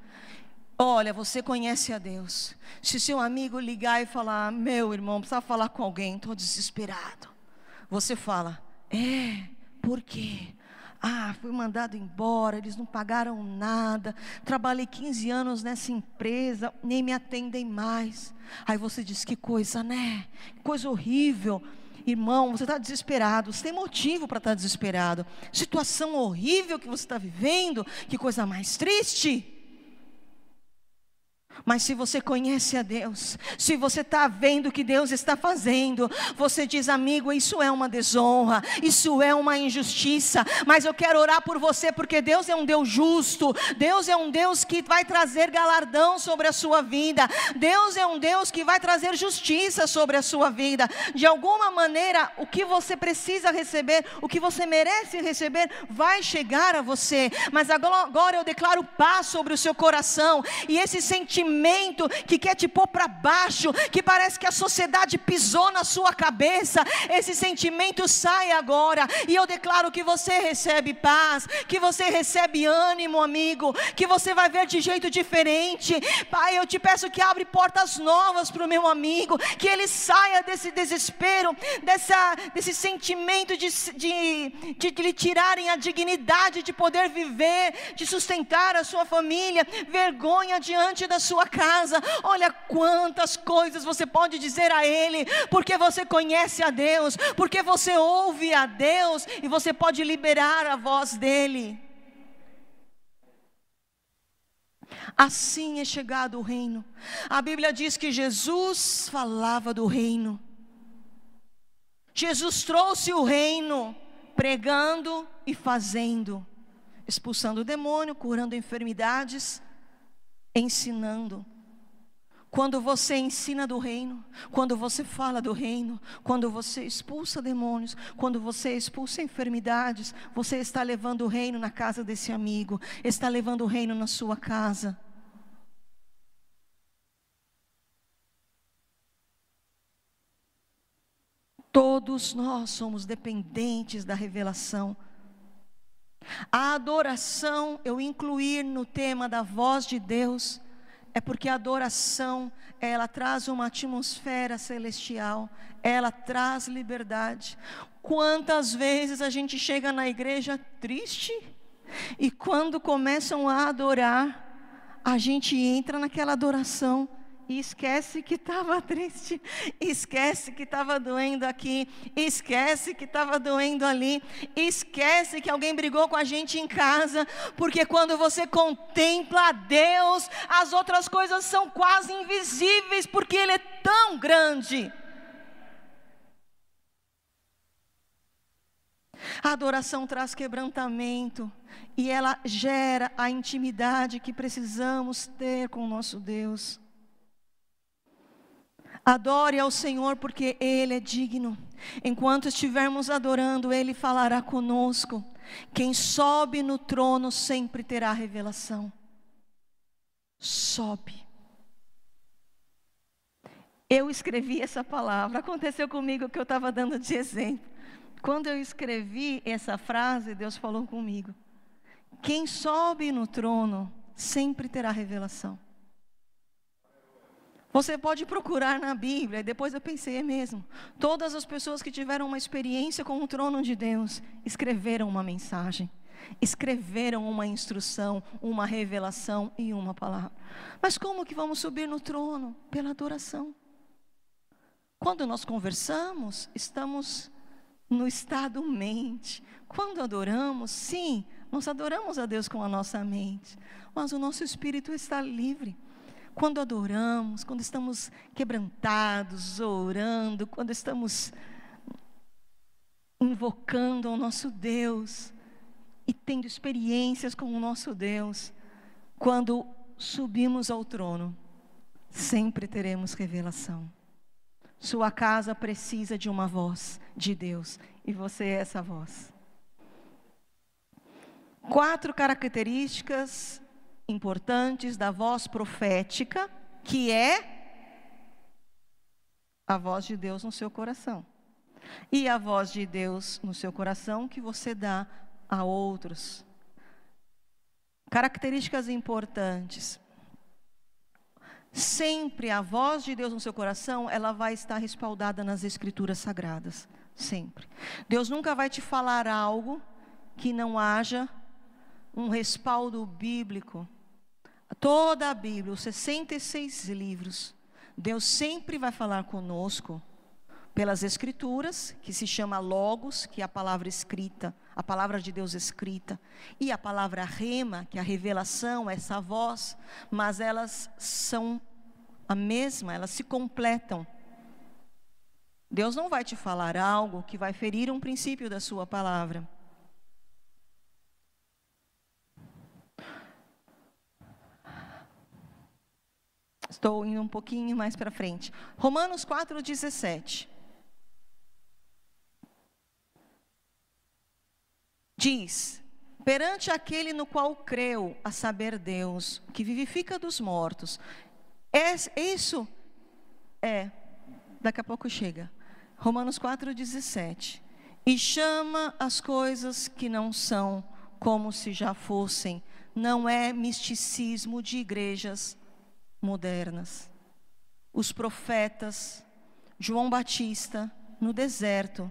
Olha, você conhece a Deus. Se seu amigo ligar e falar, meu irmão, precisa falar com alguém, estou desesperado. Você fala, é, por quê? Ah, fui mandado embora, eles não pagaram nada. Trabalhei 15 anos nessa empresa, nem me atendem mais. Aí você diz: que coisa, né? Que coisa horrível. Irmão, você está desesperado, você tem motivo para estar tá desesperado. Situação horrível que você está vivendo, que coisa mais triste. Mas se você conhece a Deus, se você está vendo o que Deus está fazendo, você diz, amigo, isso é uma desonra, isso é uma injustiça, mas eu quero orar por você, porque Deus é um Deus justo, Deus é um Deus que vai trazer galardão sobre a sua vida, Deus é um Deus que vai trazer justiça sobre a sua vida. De alguma maneira, o que você precisa receber, o que você merece receber, vai chegar a você, mas agora eu declaro paz sobre o seu coração, e esse sentimento sentimento que quer te pôr para baixo, que parece que a sociedade pisou na sua cabeça, esse sentimento sai agora, e eu declaro que você recebe paz, que você recebe ânimo, amigo, que você vai ver de jeito diferente. Pai, eu te peço que abre portas novas para o meu amigo, que ele saia desse desespero, dessa, desse sentimento de, de, de, de lhe tirarem a dignidade de poder viver, de sustentar a sua família, vergonha diante da sua casa. Olha quantas coisas você pode dizer a Ele, porque você conhece a Deus, porque você ouve a Deus e você pode liberar a voz dEle. Assim é chegado o reino. A Bíblia diz que Jesus falava do reino. Jesus trouxe o reino, pregando e fazendo, expulsando o demônio, curando enfermidades, ensinando. Quando você ensina do reino, quando você fala do reino, quando você expulsa demônios, quando você expulsa enfermidades, você está levando o reino na casa desse amigo, está levando o reino na sua casa. Todos nós somos dependentes da revelação a adoração, eu incluir no tema da voz de Deus, é porque a adoração, ela traz uma atmosfera celestial, ela traz liberdade. Quantas vezes a gente chega na igreja triste e quando começam a adorar, a gente entra naquela adoração e esquece que estava triste, esquece que estava doendo aqui, esquece que estava doendo ali, esquece que alguém brigou com a gente em casa, porque quando você contempla a Deus, as outras coisas são quase invisíveis, porque Ele é tão grande. A adoração traz quebrantamento e ela gera a intimidade que precisamos ter com o nosso Deus. Adore ao Senhor porque Ele é digno. Enquanto estivermos adorando, Ele falará conosco. Quem sobe no trono sempre terá revelação. Sobe. Eu escrevi essa palavra. Aconteceu comigo que eu estava dando de exemplo. Quando eu escrevi essa frase, Deus falou comigo: Quem sobe no trono sempre terá revelação. Você pode procurar na Bíblia, e depois eu pensei, é mesmo. Todas as pessoas que tiveram uma experiência com o trono de Deus escreveram uma mensagem, escreveram uma instrução, uma revelação e uma palavra. Mas como que vamos subir no trono? Pela adoração. Quando nós conversamos, estamos no estado mente. Quando adoramos, sim, nós adoramos a Deus com a nossa mente, mas o nosso espírito está livre. Quando adoramos, quando estamos quebrantados, orando, quando estamos invocando ao nosso Deus e tendo experiências com o nosso Deus, quando subimos ao trono, sempre teremos revelação. Sua casa precisa de uma voz de Deus e você é essa voz. Quatro características importantes da voz profética, que é a voz de Deus no seu coração. E a voz de Deus no seu coração que você dá a outros. Características importantes. Sempre a voz de Deus no seu coração, ela vai estar respaldada nas escrituras sagradas, sempre. Deus nunca vai te falar algo que não haja um respaldo bíblico. Toda a Bíblia, os 66 livros, Deus sempre vai falar conosco pelas escrituras, que se chama logos, que é a palavra escrita, a palavra de Deus escrita, e a palavra rema, que é a revelação, essa voz, mas elas são a mesma, elas se completam. Deus não vai te falar algo que vai ferir um princípio da sua palavra. Estou indo um pouquinho mais para frente. Romanos 4,17. Diz: perante aquele no qual creu, a saber Deus, que vivifica dos mortos. É, isso é, daqui a pouco chega. Romanos 4,17. E chama as coisas que não são como se já fossem. Não é misticismo de igrejas modernas. Os profetas, João Batista, no deserto,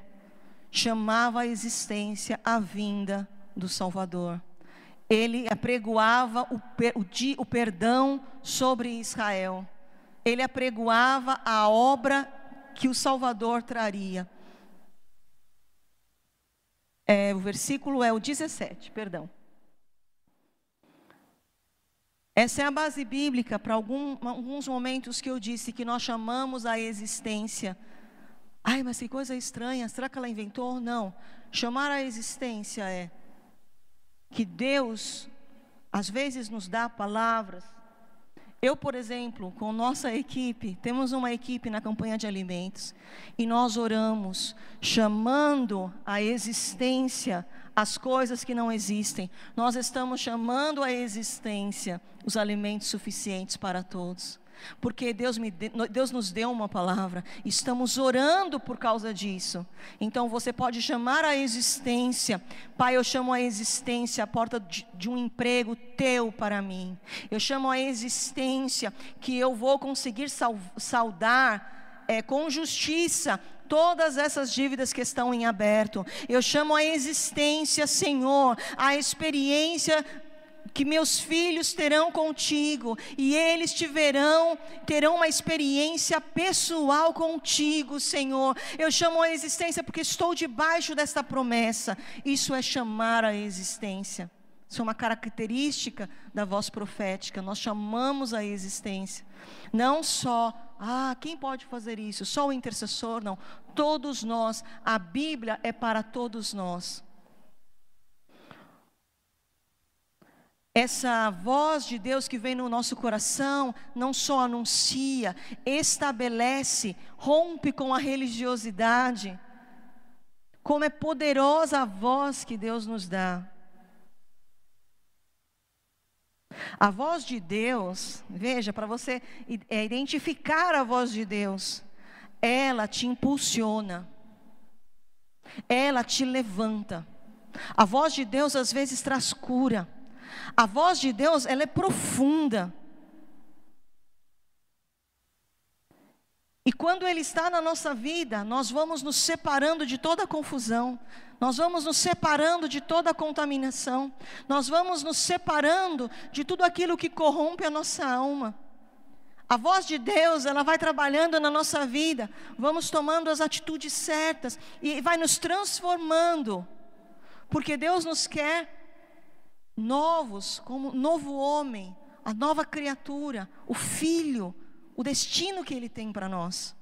chamava a existência a vinda do Salvador. Ele apregoava o, o, o perdão sobre Israel. Ele apregoava a obra que o Salvador traria. É, o versículo é o 17, perdão. Essa é a base bíblica para algum, alguns momentos que eu disse que nós chamamos a existência Ai, mas que coisa estranha, será que ela inventou? Não. Chamar a existência é que Deus, às vezes, nos dá palavras. Eu, por exemplo, com nossa equipe, temos uma equipe na campanha de alimentos e nós oramos, chamando a existência as coisas que não existem. Nós estamos chamando a existência os alimentos suficientes para todos porque Deus, me de, Deus nos deu uma palavra, estamos orando por causa disso. Então você pode chamar a existência, Pai, eu chamo a existência, a porta de, de um emprego teu para mim. Eu chamo a existência que eu vou conseguir sal, saldar é, com justiça todas essas dívidas que estão em aberto. Eu chamo a existência, Senhor, a experiência que meus filhos terão contigo e eles tiverão, terão uma experiência pessoal contigo, Senhor. Eu chamo a existência porque estou debaixo desta promessa. Isso é chamar a existência. Isso é uma característica da voz profética. Nós chamamos a existência. Não só, ah, quem pode fazer isso? Só o intercessor? Não. Todos nós. A Bíblia é para todos nós. Essa voz de Deus que vem no nosso coração não só anuncia, estabelece, rompe com a religiosidade. Como é poderosa a voz que Deus nos dá. A voz de Deus, veja, para você é, identificar a voz de Deus, ela te impulsiona, ela te levanta. A voz de Deus às vezes traz cura. A voz de Deus, ela é profunda. E quando Ele está na nossa vida, nós vamos nos separando de toda confusão, nós vamos nos separando de toda contaminação, nós vamos nos separando de tudo aquilo que corrompe a nossa alma. A voz de Deus, ela vai trabalhando na nossa vida, vamos tomando as atitudes certas e vai nos transformando, porque Deus nos quer novos, como novo homem, a nova criatura, o filho, o destino que Ele tem para nós.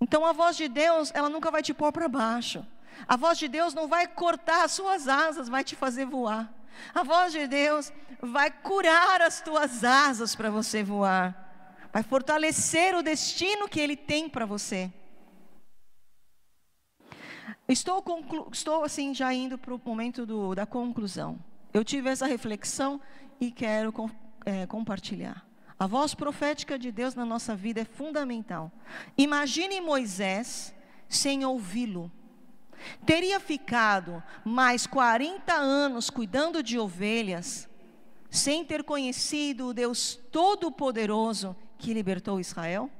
Então a voz de Deus, ela nunca vai te pôr para baixo. A voz de Deus não vai cortar as suas asas, vai te fazer voar. A voz de Deus vai curar as tuas asas para você voar. Vai fortalecer o destino que Ele tem para você. Estou. Estou assim já indo para o momento do, da conclusão. Eu tive essa reflexão e quero é, compartilhar. A voz profética de Deus na nossa vida é fundamental. Imagine Moisés sem ouvi-lo. Teria ficado mais 40 anos cuidando de ovelhas, sem ter conhecido o Deus Todo-Poderoso que libertou Israel?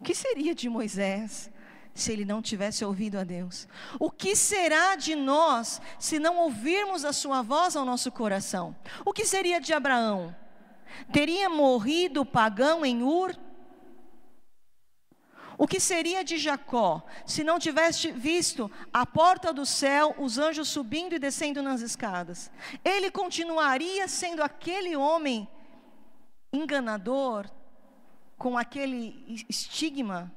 O que seria de Moisés se ele não tivesse ouvido a Deus? O que será de nós se não ouvirmos a Sua voz ao nosso coração? O que seria de Abraão? Teria morrido pagão em Ur? O que seria de Jacó se não tivesse visto a porta do céu, os anjos subindo e descendo nas escadas? Ele continuaria sendo aquele homem enganador, com aquele estigma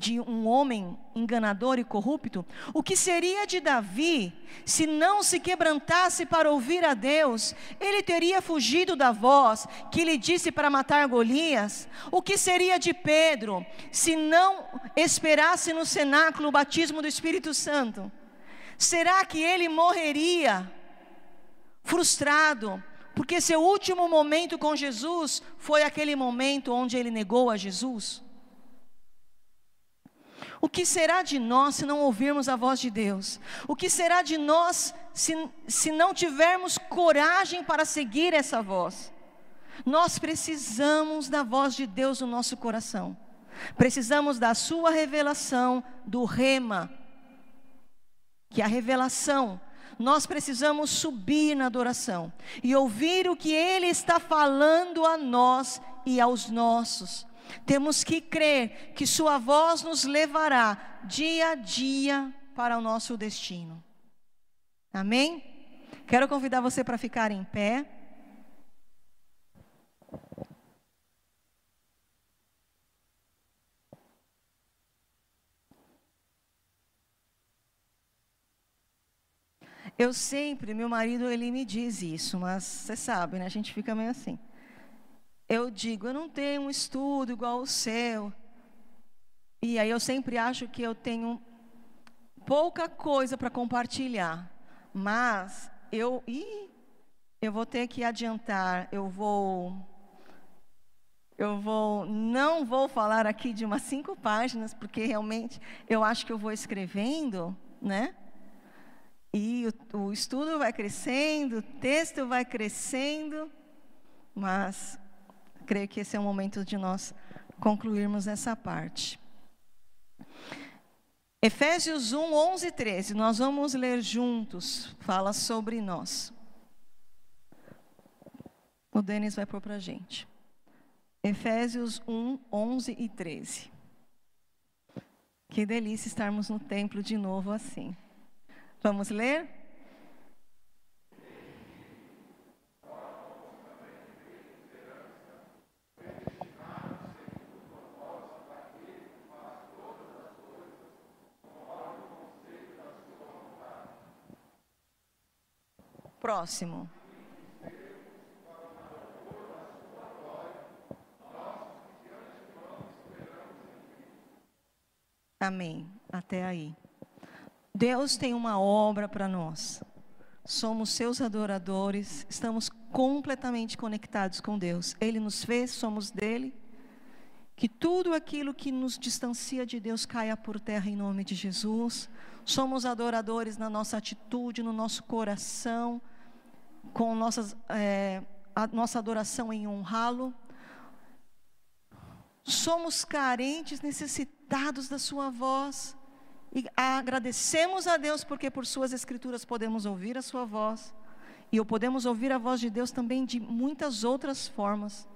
de um homem enganador e corrupto? O que seria de Davi se não se quebrantasse para ouvir a Deus? Ele teria fugido da voz que lhe disse para matar Golias? O que seria de Pedro se não esperasse no cenáculo o batismo do Espírito Santo? Será que ele morreria frustrado? Porque seu último momento com Jesus foi aquele momento onde ele negou a Jesus? O que será de nós se não ouvirmos a voz de Deus? O que será de nós se, se não tivermos coragem para seguir essa voz? Nós precisamos da voz de Deus no nosso coração. Precisamos da sua revelação, do rema, que é a revelação. Nós precisamos subir na adoração e ouvir o que Ele está falando a nós e aos nossos. Temos que crer que Sua voz nos levará dia a dia para o nosso destino. Amém? Quero convidar você para ficar em pé. Eu sempre, meu marido, ele me diz isso, mas você sabe, né? A gente fica meio assim eu digo, eu não tenho um estudo igual o seu. E aí eu sempre acho que eu tenho pouca coisa para compartilhar. Mas eu, ih, eu vou ter que adiantar, eu vou eu vou, não vou falar aqui de umas cinco páginas, porque realmente eu acho que eu vou escrevendo, né? E o, o estudo vai crescendo, o texto vai crescendo, mas creio que esse é o momento de nós concluirmos essa parte. Efésios 1, 11 e 13, nós vamos ler juntos, fala sobre nós. O Denis vai pôr para a gente. Efésios 1, 11 e 13. Que delícia estarmos no templo de novo assim. Vamos ler? Próximo. Amém. Até aí. Deus tem uma obra para nós. somos seus adoradores, estamos completamente conectados com Deus. Ele nos fez, somos dele. Que tudo aquilo que nos distancia de Deus caia por terra em nome de Jesus. Somos adoradores na nossa atitude, no nosso coração, com nossas, é, a nossa adoração em honrá-lo. Somos carentes, necessitados da Sua voz. E agradecemos a Deus porque por Suas Escrituras podemos ouvir a Sua voz. E podemos ouvir a voz de Deus também de muitas outras formas.